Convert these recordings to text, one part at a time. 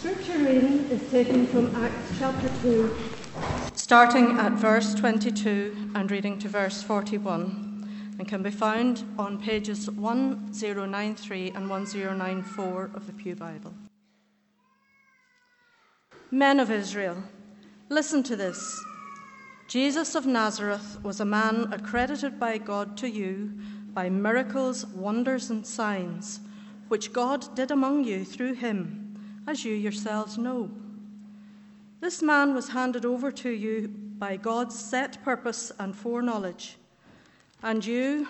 scripture reading is taken from Acts chapter 2, starting at verse 22 and reading to verse 41, and can be found on pages 1093 and 1094 of the Pew Bible. Men of Israel, listen to this. Jesus of Nazareth was a man accredited by God to you by miracles, wonders, and signs, which God did among you through him as you yourselves know. This man was handed over to you by God's set purpose and foreknowledge, and you,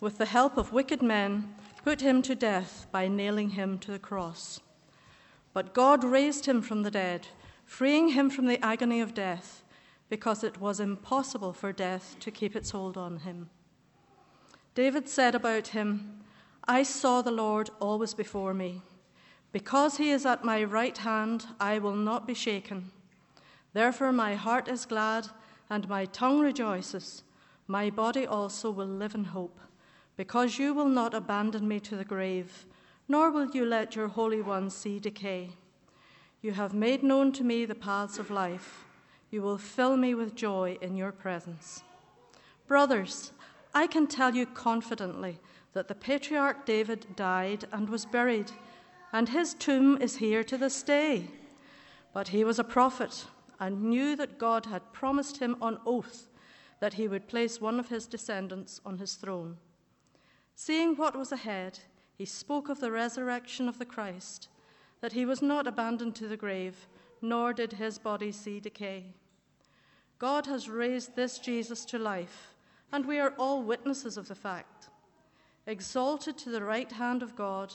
with the help of wicked men, put him to death by nailing him to the cross. But God raised him from the dead, freeing him from the agony of death, because it was impossible for death to keep its hold on him. David said about him, I saw the Lord always before me. Because he is at my right hand, I will not be shaken. Therefore, my heart is glad and my tongue rejoices. My body also will live in hope, because you will not abandon me to the grave, nor will you let your Holy One see decay. You have made known to me the paths of life. You will fill me with joy in your presence. Brothers, I can tell you confidently that the patriarch David died and was buried and his tomb is here to this day. But he was a prophet and knew that God had promised him on oath that he would place one of his descendants on his throne. Seeing what was ahead, he spoke of the resurrection of the Christ, that he was not abandoned to the grave, nor did his body see decay. God has raised this Jesus to life, and we are all witnesses of the fact. Exalted to the right hand of God,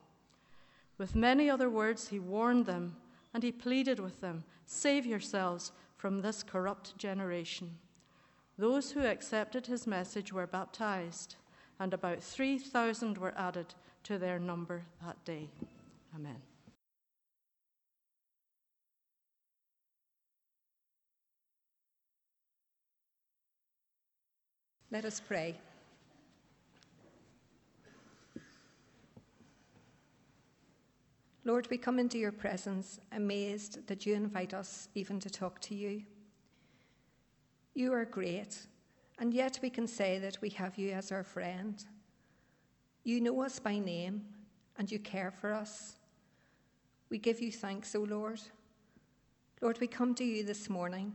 With many other words, he warned them and he pleaded with them Save yourselves from this corrupt generation. Those who accepted his message were baptized, and about 3,000 were added to their number that day. Amen. Let us pray. Lord, we come into your presence amazed that you invite us even to talk to you. You are great, and yet we can say that we have you as our friend. You know us by name, and you care for us. We give you thanks, O Lord. Lord, we come to you this morning,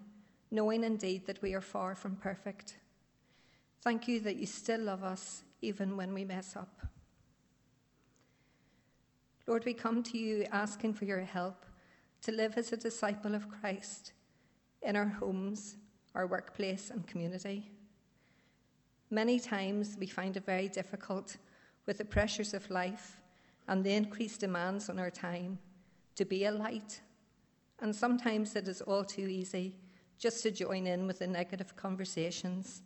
knowing indeed that we are far from perfect. Thank you that you still love us even when we mess up. Lord, we come to you asking for your help to live as a disciple of Christ in our homes, our workplace, and community. Many times we find it very difficult with the pressures of life and the increased demands on our time to be a light. And sometimes it is all too easy just to join in with the negative conversations,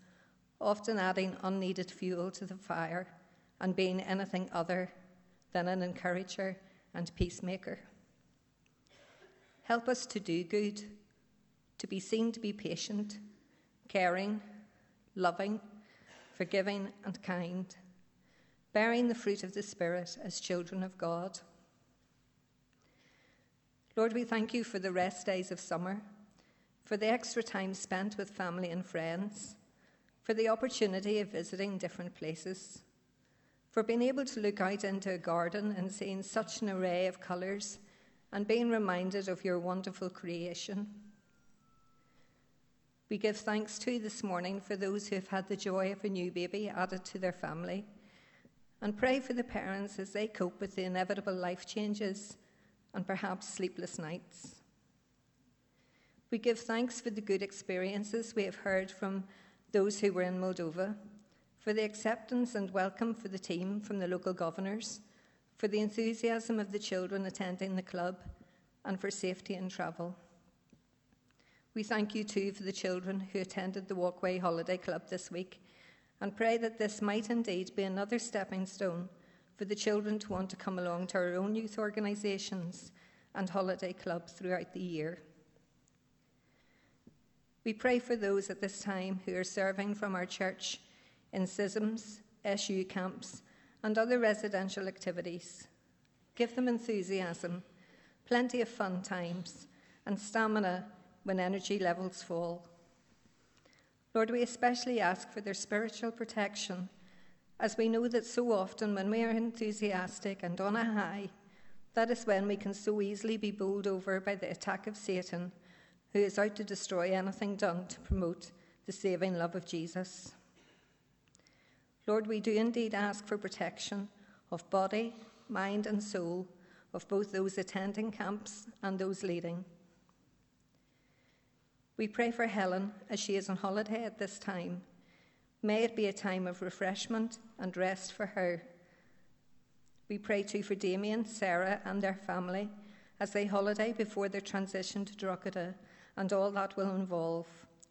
often adding unneeded fuel to the fire and being anything other than an encourager and peacemaker. Help us to do good, to be seen to be patient, caring, loving, forgiving, and kind, bearing the fruit of the Spirit as children of God. Lord, we thank you for the rest days of summer, for the extra time spent with family and friends, for the opportunity of visiting different places for being able to look out into a garden and seeing such an array of colours and being reminded of your wonderful creation. We give thanks too this morning for those who have had the joy of a new baby added to their family, and pray for the parents as they cope with the inevitable life changes and perhaps sleepless nights. We give thanks for the good experiences we have heard from those who were in Moldova, for the acceptance and welcome for the team from the local governors, for the enthusiasm of the children attending the club, and for safety in travel. We thank you too for the children who attended the Walkway Holiday Club this week and pray that this might indeed be another stepping stone for the children to want to come along to our own youth organisations and holiday clubs throughout the year. We pray for those at this time who are serving from our church in CISMs, SU camps, and other residential activities. Give them enthusiasm, plenty of fun times, and stamina when energy levels fall. Lord, we especially ask for their spiritual protection, as we know that so often when we are enthusiastic and on a high, that is when we can so easily be bowled over by the attack of Satan, who is out to destroy anything done to promote the saving love of Jesus. Lord, we do indeed ask for protection of body, mind, and soul of both those attending camps and those leading. We pray for Helen as she is on holiday at this time. May it be a time of refreshment and rest for her. We pray too for Damien, Sarah, and their family as they holiday before their transition to Drogheda and all that will involve,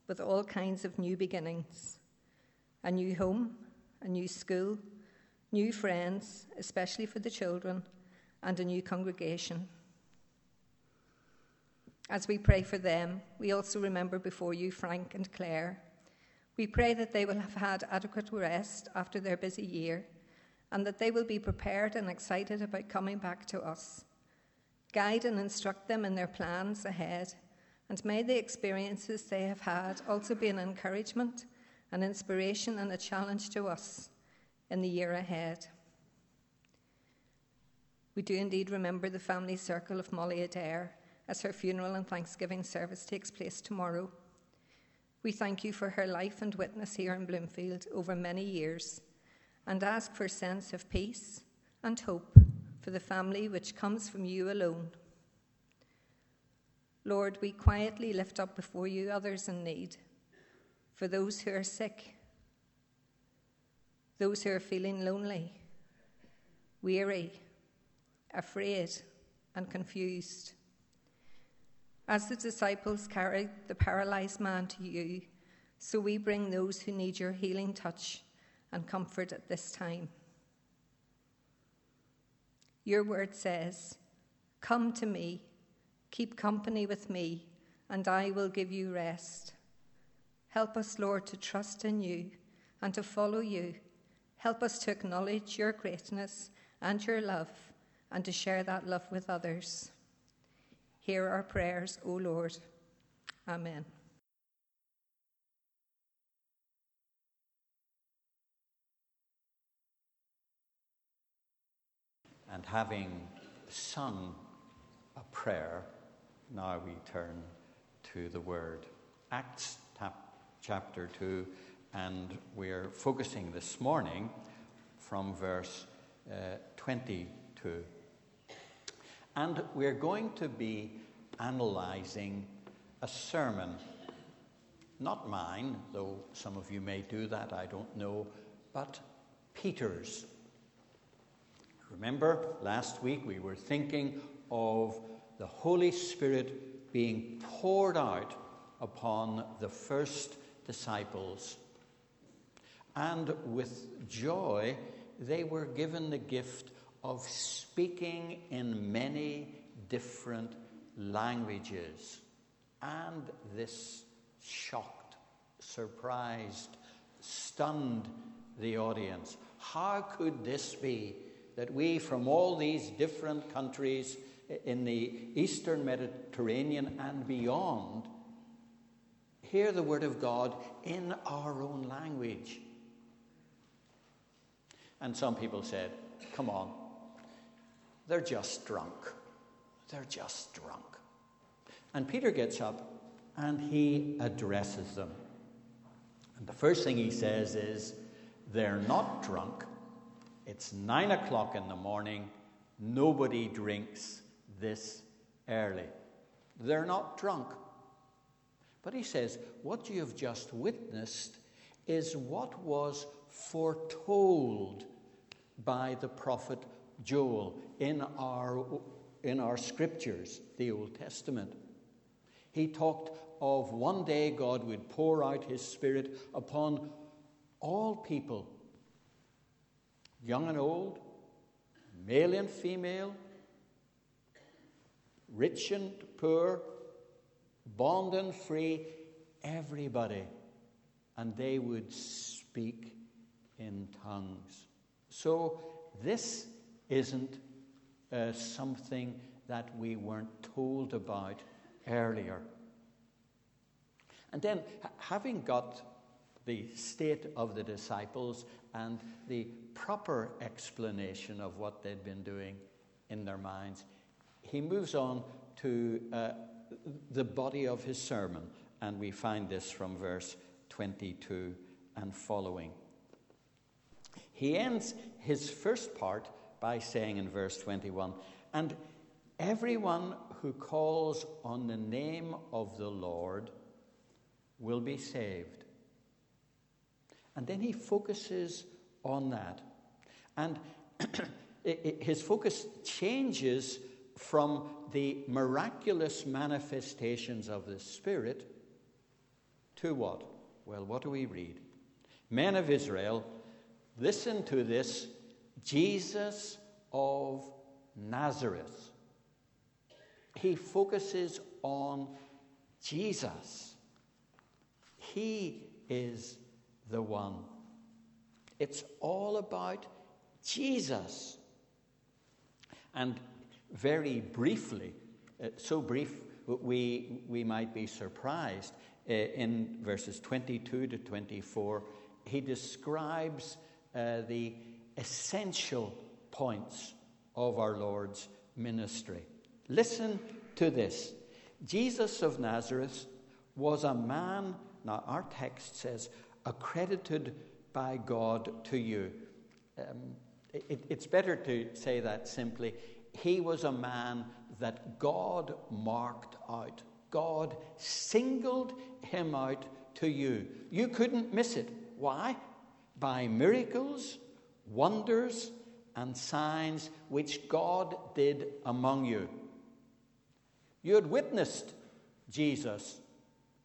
with all kinds of new beginnings a new home, a new school, new friends, especially for the children, and a new congregation. As we pray for them, we also remember before you Frank and Claire. We pray that they will have had adequate rest after their busy year and that they will be prepared and excited about coming back to us. Guide and instruct them in their plans ahead, and may the experiences they have had also be an encouragement, an inspiration, and a challenge to us in the year ahead. We do indeed remember the family circle of Molly Adair as her funeral and Thanksgiving service takes place tomorrow. We thank you for her life and witness here in Bloomfield over many years and ask for a sense of peace and hope for the family which comes from you alone. Lord, we quietly lift up before you others in need, for those who are sick, those who are feeling lonely, weary, afraid, and confused. As the disciples carried the paralyzed man to you, so we bring those who need your healing touch and comfort at this time. Your word says, Come to me, keep company with me, and I will give you rest. Help us, Lord, to trust in you and to follow you. Help us to acknowledge your greatness and your love and to share that love with others. Hear our prayers, O Lord. Amen. And having sung a prayer, now we turn to the Word. Acts chapter 2, and we're focusing this morning from verse uh, 22. And we're going to be analyzing a sermon. Not mine, though some of you may do that, I don't know, but Peter's. Remember, last week we were thinking of the Holy Spirit being poured out upon the first disciples. And with joy, they were given the gift of speaking in many different languages. And this shocked, surprised, stunned the audience. How could this be that we, from all these different countries in the eastern Mediterranean and beyond, hear the Word of God in our own language? And some people said, Come on, they're just drunk. They're just drunk. And Peter gets up and he addresses them. And the first thing he says is, They're not drunk. It's nine o'clock in the morning. Nobody drinks this early. They're not drunk. But he says, What you have just witnessed is what was foretold by the prophet Joel in our, in our scriptures, the Old Testament. He talked of one day God would pour out his Spirit upon all people, young and old, male and female, rich and poor, bond and free, everybody. And they would speak in tongues. So, this isn't uh, something that we weren't told about earlier. And then, having got the state of the disciples and the proper explanation of what they'd been doing in their minds, he moves on to uh, the body of his sermon. And we find this from verse 22 and following. He ends his first part by saying in verse 21 And everyone who calls on the name of the Lord will be saved. And then he focuses on that. And his focus changes from the miraculous manifestations of the Spirit to what? Well, what do we read? Men of Israel, listen to this Jesus of Nazareth. He focuses on Jesus. He is the one. It's all about Jesus. And very briefly, uh, so brief we, we might be surprised, uh, in verses 22 to 24, he describes uh, the essential points of our Lord's ministry. Listen to this Jesus of Nazareth was a man, now our text says, accredited by God to you. Um, it, it's better to say that simply. He was a man that God marked out. God singled him out to you. You couldn't miss it. Why? By miracles, wonders, and signs which God did among you. You had witnessed Jesus.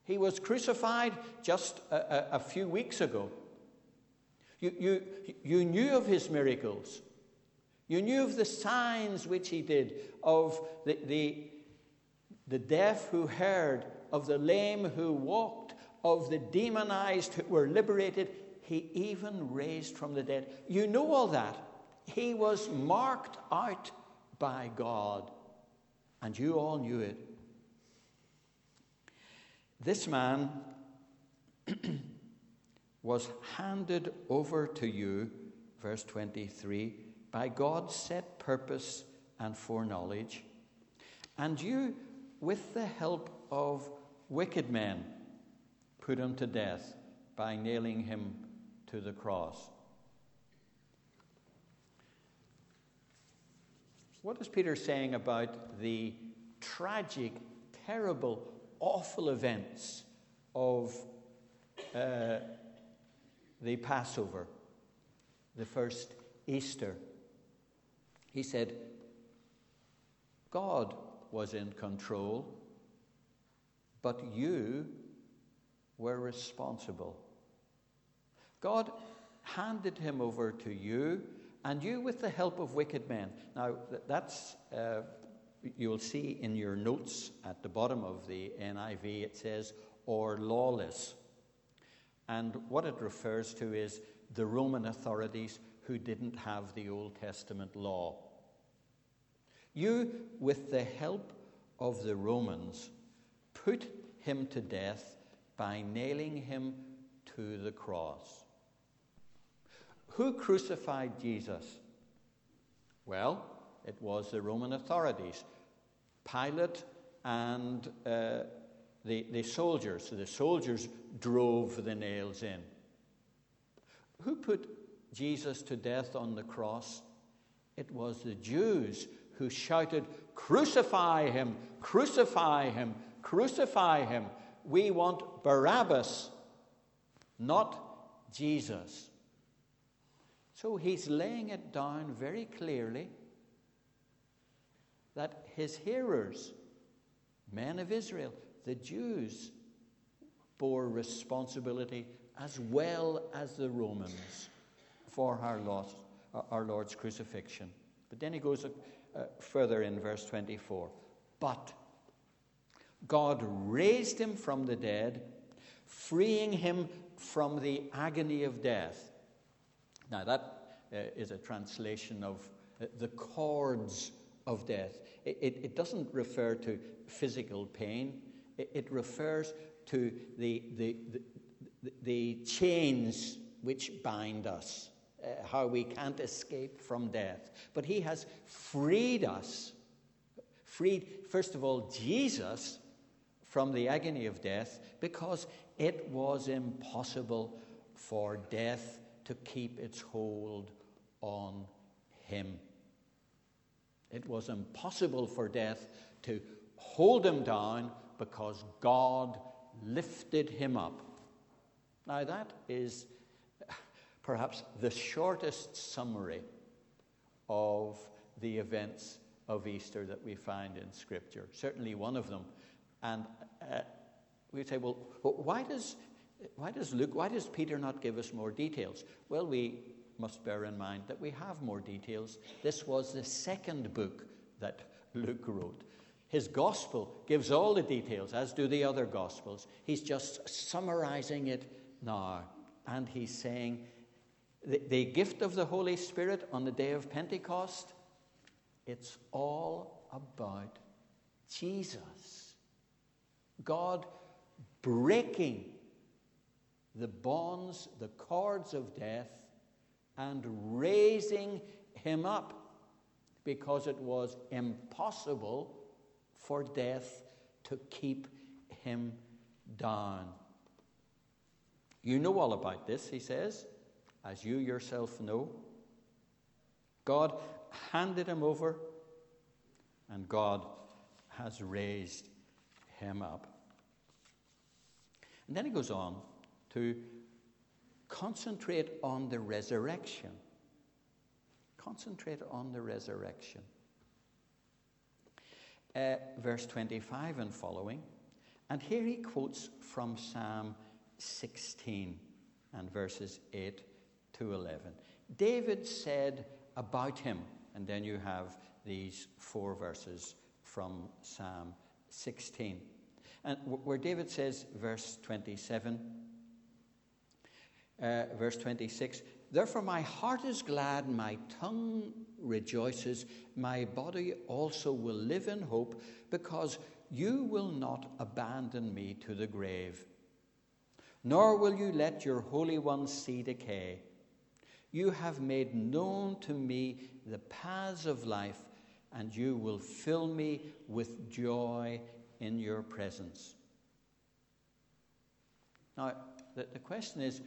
He was crucified just a, a, a few weeks ago. You, you, you knew of his miracles. You knew of the signs which he did, of the, the, the deaf who heard, of the lame who walked, of the demonized who were liberated. He even raised from the dead. You know all that. He was marked out by God, and you all knew it. This man was handed over to you, verse 23, by God's set purpose and foreknowledge, and you, with the help of wicked men, put him to death by nailing him to the cross. What is Peter saying about the tragic, terrible, awful events of uh, the Passover, the first Easter? He said, God was in control, but you were responsible. God handed him over to you, and you with the help of wicked men. Now, that's, uh, you'll see in your notes at the bottom of the NIV, it says, or lawless. And what it refers to is the Roman authorities who didn't have the Old Testament law. You, with the help of the Romans, put him to death by nailing him to the cross. Who crucified Jesus? Well, it was the Roman authorities. Pilate and uh, the, the soldiers. So the soldiers drove the nails in. Who put Jesus to death on the cross? It was the Jews who shouted, Crucify him! Crucify him! Crucify him! We want Barabbas, not Jesus. So he's laying it down very clearly that his hearers, men of Israel, the Jews, bore responsibility as well as the Romans for our, loss, our Lord's crucifixion. But then he goes uh, further in verse 24. But God raised him from the dead, freeing him from the agony of death. Now, that uh, is a translation of uh, the cords of death. It, it, it, doesn't refer to physical pain, it, it refers to the, the, the, the, chains which bind us, uh, how we can't escape from death. But He has freed us, freed, first of all, Jesus from the agony of death because it was impossible for death to keep its hold on him. It was impossible for death to hold him down because God lifted him up. Now, that is perhaps the shortest summary of the events of Easter that we find in Scripture. Certainly one of them. And uh, we say, well, why does, why does Luke, why does Peter not give us more details? Well, we must bear in mind that we have more details. This was the second book that Luke wrote. His gospel gives all the details, as do the other gospels. He's just summarizing it now. And he's saying, the, gift of the Holy Spirit on the day of Pentecost, it's all about Jesus. God breaking the bonds, the cords of death, and raising him up because it was impossible for death to keep him down. You know all about this, he says, as you yourself know. God handed him over, and God has raised him up. And then he goes on to concentrate on the resurrection. Concentrate on the resurrection. Uh, verse 25 and following. And here he quotes from Psalm 16 and verses 8 to 11. David said about him, and then you have these four verses from Psalm 16. And where David says, verse 27, uh, verse 26, Therefore my heart is glad, my tongue rejoices, my body also will live in hope, because you will not abandon me to the grave, nor will you let your Holy One see decay. You have made known to me the paths of life, and you will fill me with joy in your presence. Now, the, the question is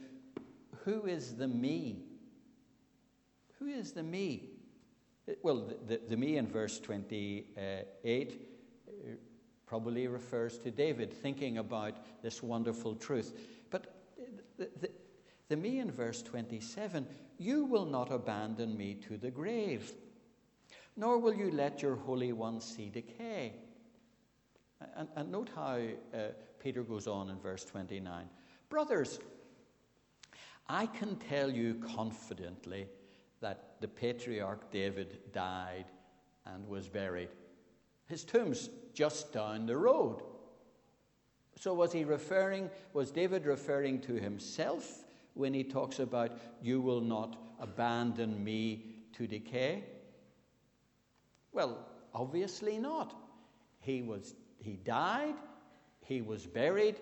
who is the me? Who is the me? Well, the, the, me in verse 28 uh, probably refers to David thinking about this wonderful truth. But the, the, the me in verse 27 you will not abandon me to the grave, nor will you let your Holy One see decay. And, and note how uh, Peter goes on in verse 29. Brothers, I can tell you confidently that the patriarch David died and was buried. His tomb's just down the road. So, was he referring, was David referring to himself when he talks about, You will not abandon me to decay? Well, obviously not. He was he died, he was buried.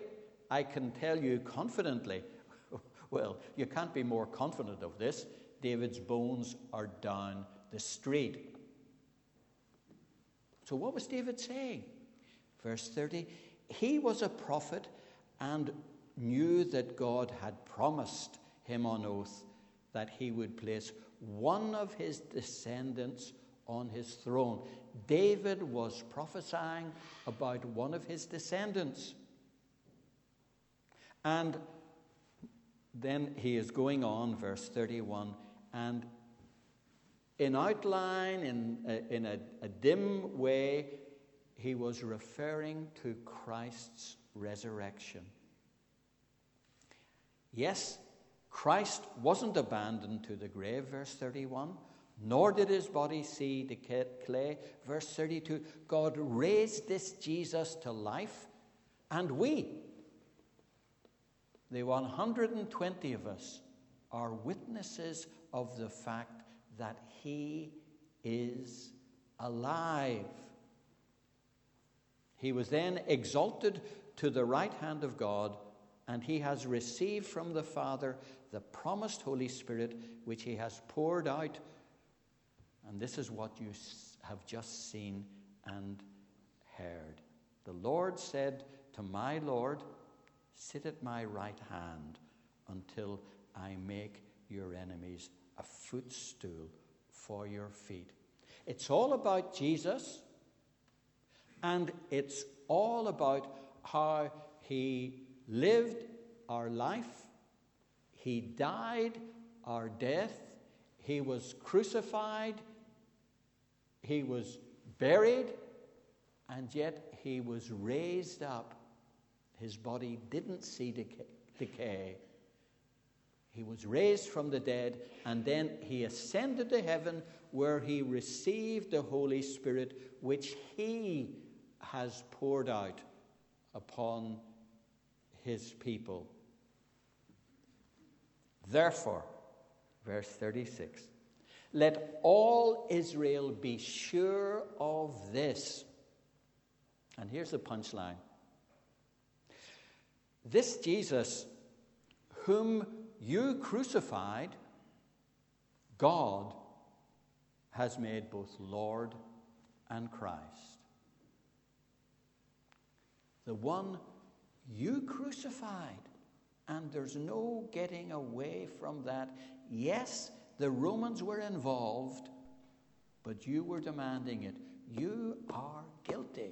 I can tell you confidently, well, you can't be more confident of this. David's bones are down the street. So, what was David saying? Verse 30 He was a prophet and knew that God had promised him on oath that he would place one of his descendants on his throne. David was prophesying about one of his descendants. And then he is going on, verse 31, and in outline, in a, in a, a dim way, he was referring to Christ's resurrection. Yes, Christ wasn't abandoned to the grave, verse 31, nor did his body see decay, verse 32. God raised this Jesus to life, and we, the 120 of us, are witnesses of the fact that he is alive. He was then exalted to the right hand of God, and he has received from the Father the promised Holy Spirit, which he has poured out. And this is what you have just seen and heard. The Lord said to my Lord, Sit at my right hand until I make your enemies a footstool for your feet. It's all about Jesus, and it's all about how he lived our life, he died our death, he was crucified, he was buried, and yet he was raised up. His body didn't see decay. He was raised from the dead, and then he ascended to heaven where he received the Holy Spirit, which he has poured out upon his people. Therefore, verse 36 let all Israel be sure of this. And here's the punchline this Jesus, whom you crucified, God has made both Lord and Christ. The one you crucified, and there's no getting away from that. Yes, the Romans were involved, but you were demanding it. You are guilty.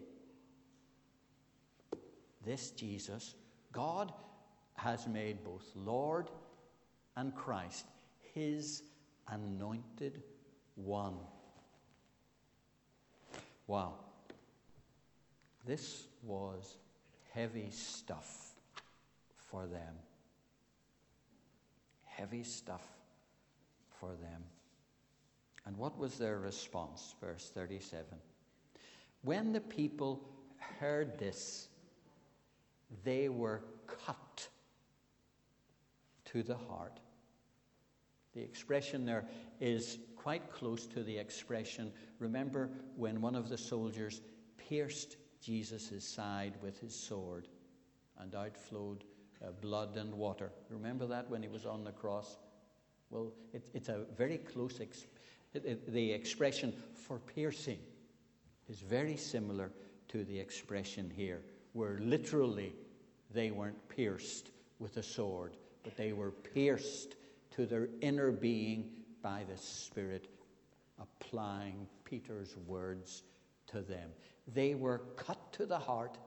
This Jesus, God has made both Lord and Christ, his anointed one. Wow. This was heavy stuff for them. Heavy stuff for them. And what was their response? Verse 37. When the people heard this, they were cut to the heart. The expression there is quite close to the expression. Remember when one of the soldiers pierced Jesus' side with his sword and out flowed uh, blood and water. Remember that when he was on the cross? Well, it, it's a very close, ex- it, it, the expression for piercing is very similar to the expression here, where literally they weren't pierced with a sword, but they were pierced to their inner being by the Spirit, applying Peter's words to them. They were cut to the heart,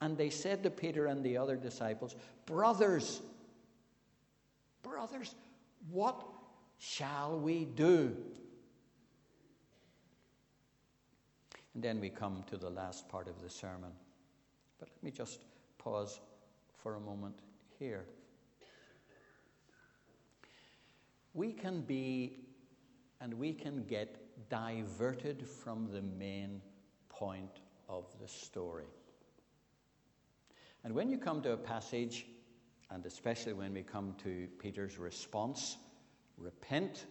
and they said to Peter and the other disciples, Brothers, brothers, what shall we do? And then we come to the last part of the sermon. But let me just pause for a moment here. We can be and we can get diverted from the main point of the story. And when you come to a passage and especially when we come to Peter's response repent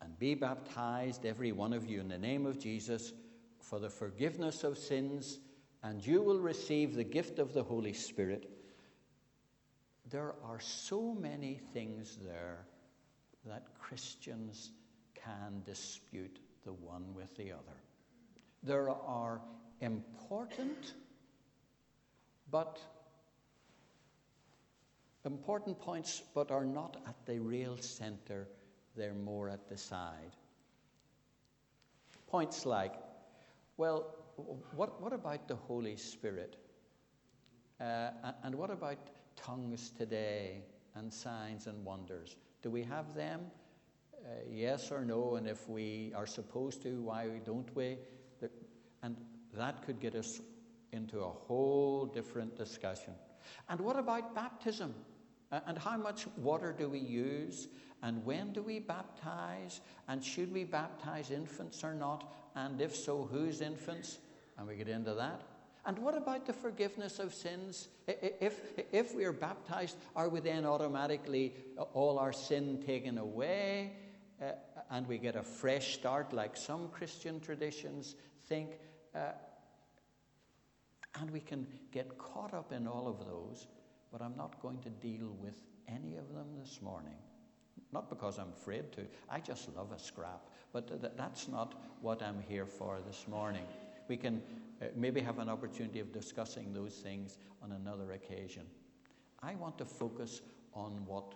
and be baptized, every one of you, in the name of Jesus for the forgiveness of sins, and you will receive the gift of the Holy Spirit. There are so many things there that Christians can dispute the one with the other. there are important but important points but are not at the real center. They're more at the side. Points like well what, what about the holy spirit? Uh, and what about tongues today and signs and wonders? Do we have them uh, yes or no and if we are supposed to why don't we and that could get us into a whole different discussion. And what about baptism? And how much water do we use? And when do we baptize? And should we baptize infants or not? And if so, whose infants? And we get into that. And what about the forgiveness of sins? If, if we are baptized, are we then automatically all our sin taken away? Uh, and we get a fresh start, like some Christian traditions think? Uh, and we can get caught up in all of those, but I'm not going to deal with any of them this morning. Not because I'm afraid to, I just love a scrap, but th- that's not what I'm here for this morning. We can uh, maybe have an opportunity of discussing those things on another occasion. I want to focus on what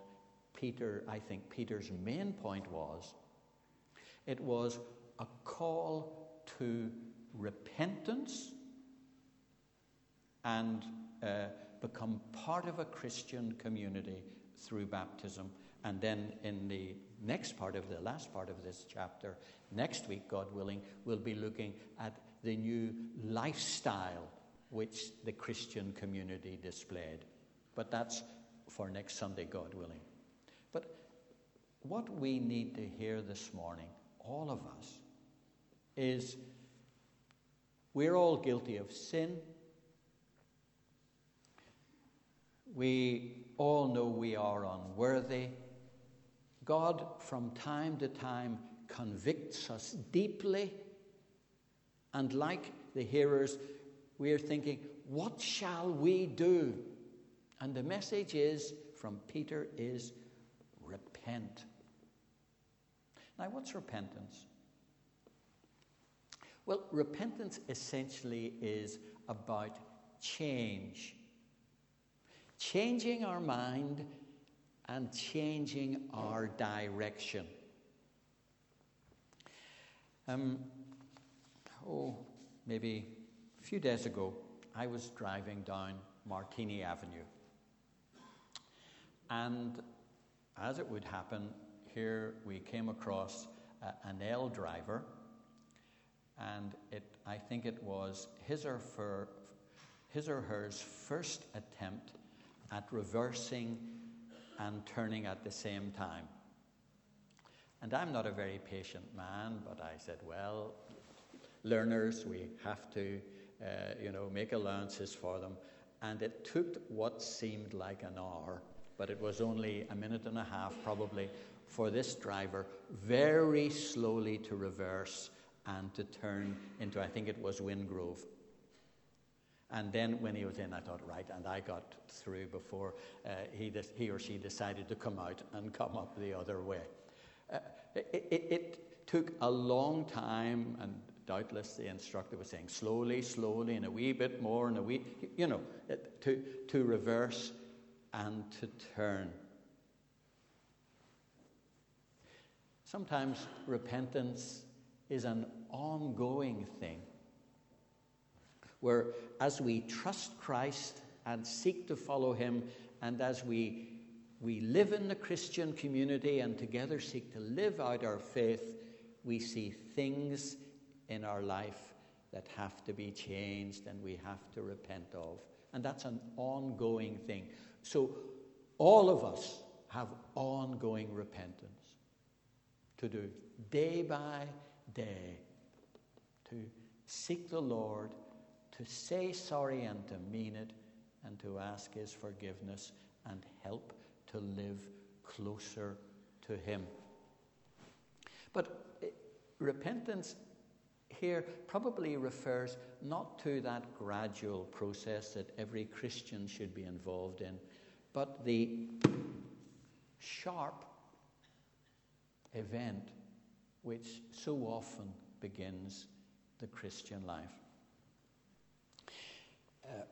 Peter, I think Peter's main point was. It was a call to repentance and uh, become part of a Christian community through baptism. And then in the next part of the last part of this chapter, next week, God willing, we'll be looking at the new lifestyle which the Christian community displayed. But that's for next Sunday, God willing. But what we need to hear this morning, all of us, is we're all guilty of sin. We all know we are unworthy. God, from time to time, convicts us deeply. And like the hearers, we are thinking, what shall we do? And the message is from Peter is repent. Now, what's repentance? Well, repentance essentially is about change changing our mind and changing our direction. Um, oh, maybe a few days ago, I was driving down Martini Avenue. And as it would happen, here we came across uh, an L driver, and it, I think it was his or, her, his or hers first attempt at reversing and turning at the same time. And I'm not a very patient man, but I said, well, learners, we have to, uh, you know, make allowances for them. And it took what seemed like an hour, but it was only a minute and a half probably for this driver very slowly to reverse and to turn into, I think it was Wingrove. And then when he was in, I thought, right, and I got through before uh, he, he or she decided to come out and come up the other way. Uh, it, it, it, took a long time, and doubtless the instructor was saying slowly, slowly, and a wee bit more, and a wee, you know, to, to reverse and to turn. Sometimes repentance is an ongoing thing where as we trust Christ and seek to follow him, and as we, we live in the Christian community and together seek to live out our faith, we see things in our life that have to be changed and we have to repent of. And that's an ongoing thing. So, all of us have ongoing repentance to do day by day to seek the Lord to say sorry and to mean it, and to ask His forgiveness and help to live closer to Him. But eh, repentance here probably refers not to that gradual process that every Christian should be involved in, but the sharp event which so often begins the Christian life. Uh,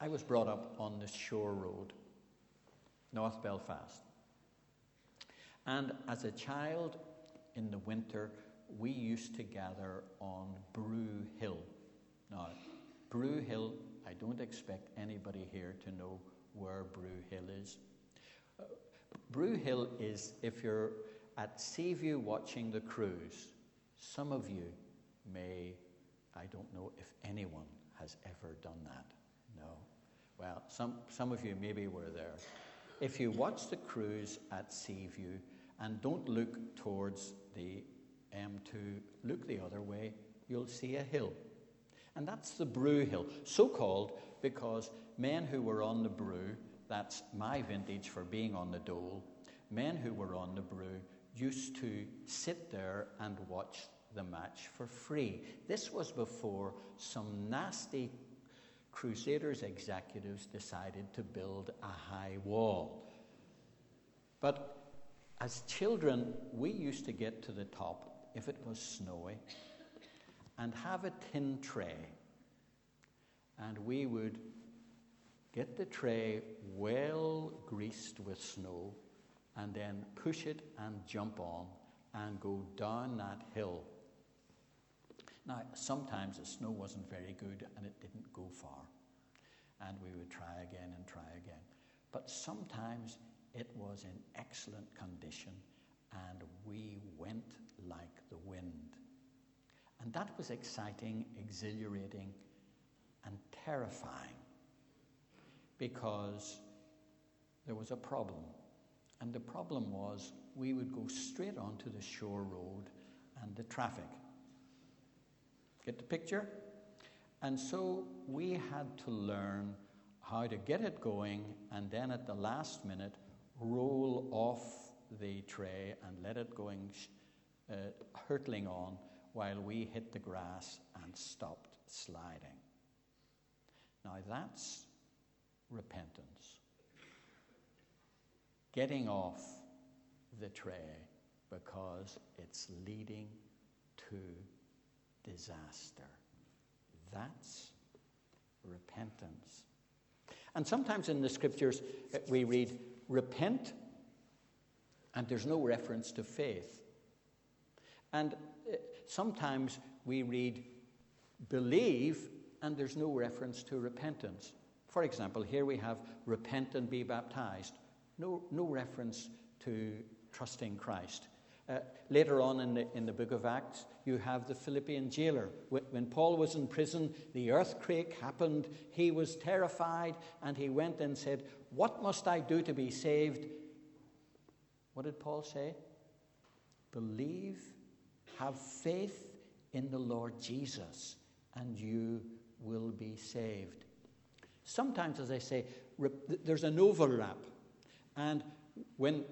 I was brought up on the Shore Road, North Belfast. And as a child in the winter, we used to gather on Brew Hill. Now, Brew Hill, I don't expect anybody here to know where Brew Hill is. Brew Hill is if you're at Seaview watching the cruise, some of you may, I don't know if anyone has ever done that. No. Well, some, some of you maybe were there. If you watch the cruise at Seaview and don't look towards the um, M2, look the other way, you'll see a hill. And that's the Brew Hill, so called because men who were on the Brew, that's my vintage for being on the dole, men who were on the Brew used to sit there and watch the match for free. This was before some nasty Crusaders executives decided to build a high wall. But as children, we used to get to the top if it was snowy and have a tin tray. And we would get the tray well greased with snow and then push it and jump on and go down that hill. Now, sometimes the snow wasn't very good and it didn't go far. And we would try again and try again. But sometimes it was in excellent condition and we went like the wind. And that was exciting, exhilarating, and terrifying because there was a problem. And the problem was we would go straight onto the shore road and the traffic. Get the picture? And so we had to learn how to get it going and then at the last minute roll off the tray and let it going uh, hurtling on while we hit the grass and stopped sliding. Now that's repentance getting off the tray because it's leading to disaster. That's repentance. And sometimes in the scriptures uh, we read, repent, and there's no reference to faith. And uh, sometimes we read, believe, and there's no reference to repentance. For example, here we have repent and be baptized. No, no reference to trusting Christ. Uh, later on in the, in the book of Acts, you have the Philippian jailer. When Paul was in prison, the earthquake happened. He was terrified and he went and said, What must I do to be saved? What did Paul say? Believe, have faith in the Lord Jesus, and you will be saved. Sometimes, as I say, there's an overlap and when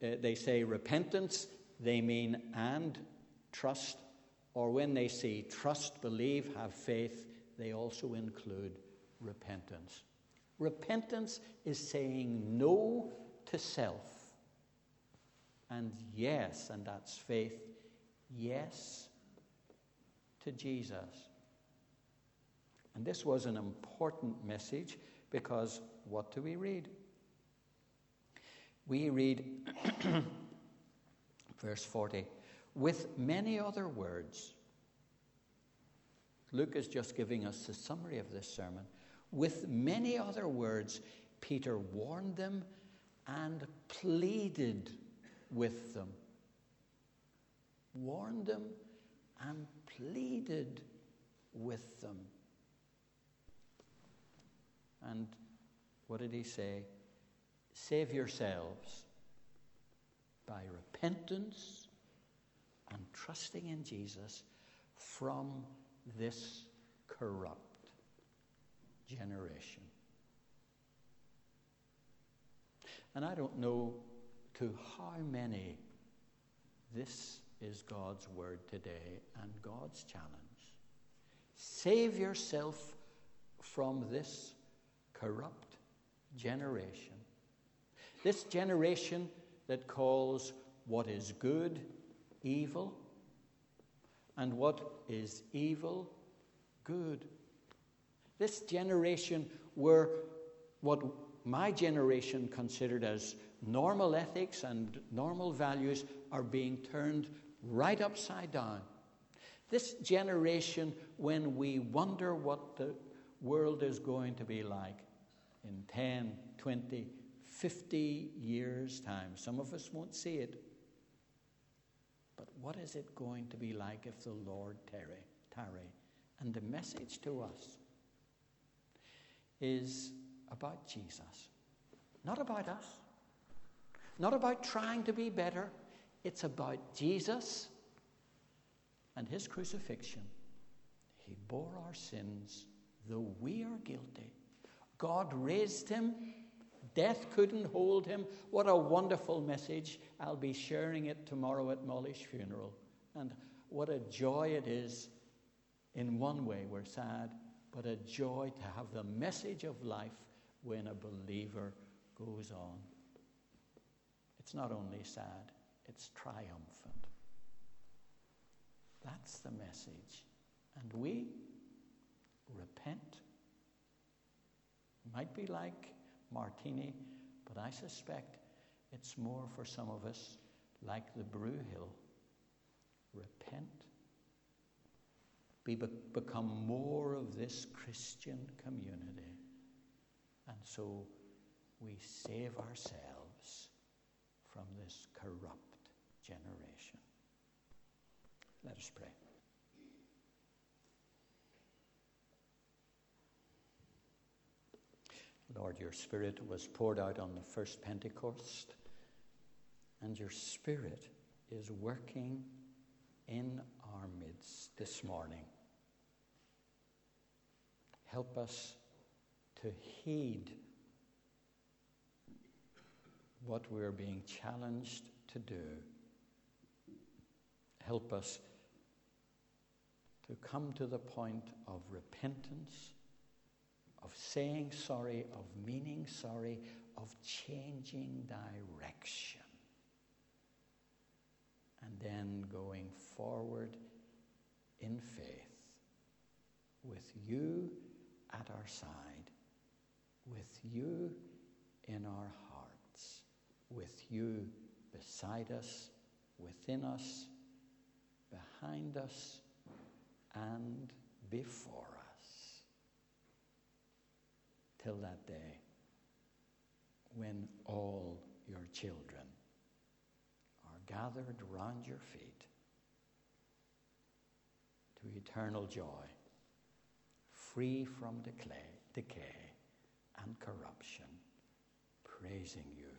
uh, they say repentance, they mean and trust. Or when they say trust, believe, have faith, they also include repentance. Repentance is saying no to self. And yes, and that's faith, yes to Jesus. And this was an important message because what do we read? we read verse 40 with many other words. Luke is just giving us the summary of this sermon. With many other words, Peter warned them and pleaded with them. Warned them and pleaded with them. And what did he say? save yourselves by repentance and trusting in Jesus from this corrupt generation. And I don't know to how many this is God's word today and God's challenge. Save yourself from this corrupt generation this generation that calls what is good evil, and what is evil, good. This generation were what my generation considered as normal ethics and normal values are being turned right upside down. This generation, when we wonder what the world is going to be like in 10, 20, 50 years' time, some of us won't see it. But what is it going to be like if the Lord tarry? tarry? And the message to us is about Jesus, not about us, not about trying to be better. It's about Jesus and his crucifixion. He bore our sins, though we are guilty. God raised him. Death couldn't hold him. What a wonderful message. I'll be sharing it tomorrow at Molly's funeral. And what a joy it is. In one way, we're sad, but a joy to have the message of life when a believer goes on. It's not only sad, it's triumphant. That's the message. And we repent. Might be like Martini, but I suspect it's more for some of us like the Brew Hill. Repent. Be, become more of this Christian community. And so we save ourselves from this corrupt generation. Let us pray. Lord, your Spirit was poured out on the first Pentecost, and your Spirit is working in our midst this morning. Help us to heed what we're being challenged to do. Help us to come to the point of repentance, of saying sorry, of meaning sorry, of changing direction. And then going forward in faith with you at our side, with you in our hearts, with you beside us, within us, behind us and before. Till that day when all your children are gathered round your feet to eternal joy, free from decay, decay and corruption, praising you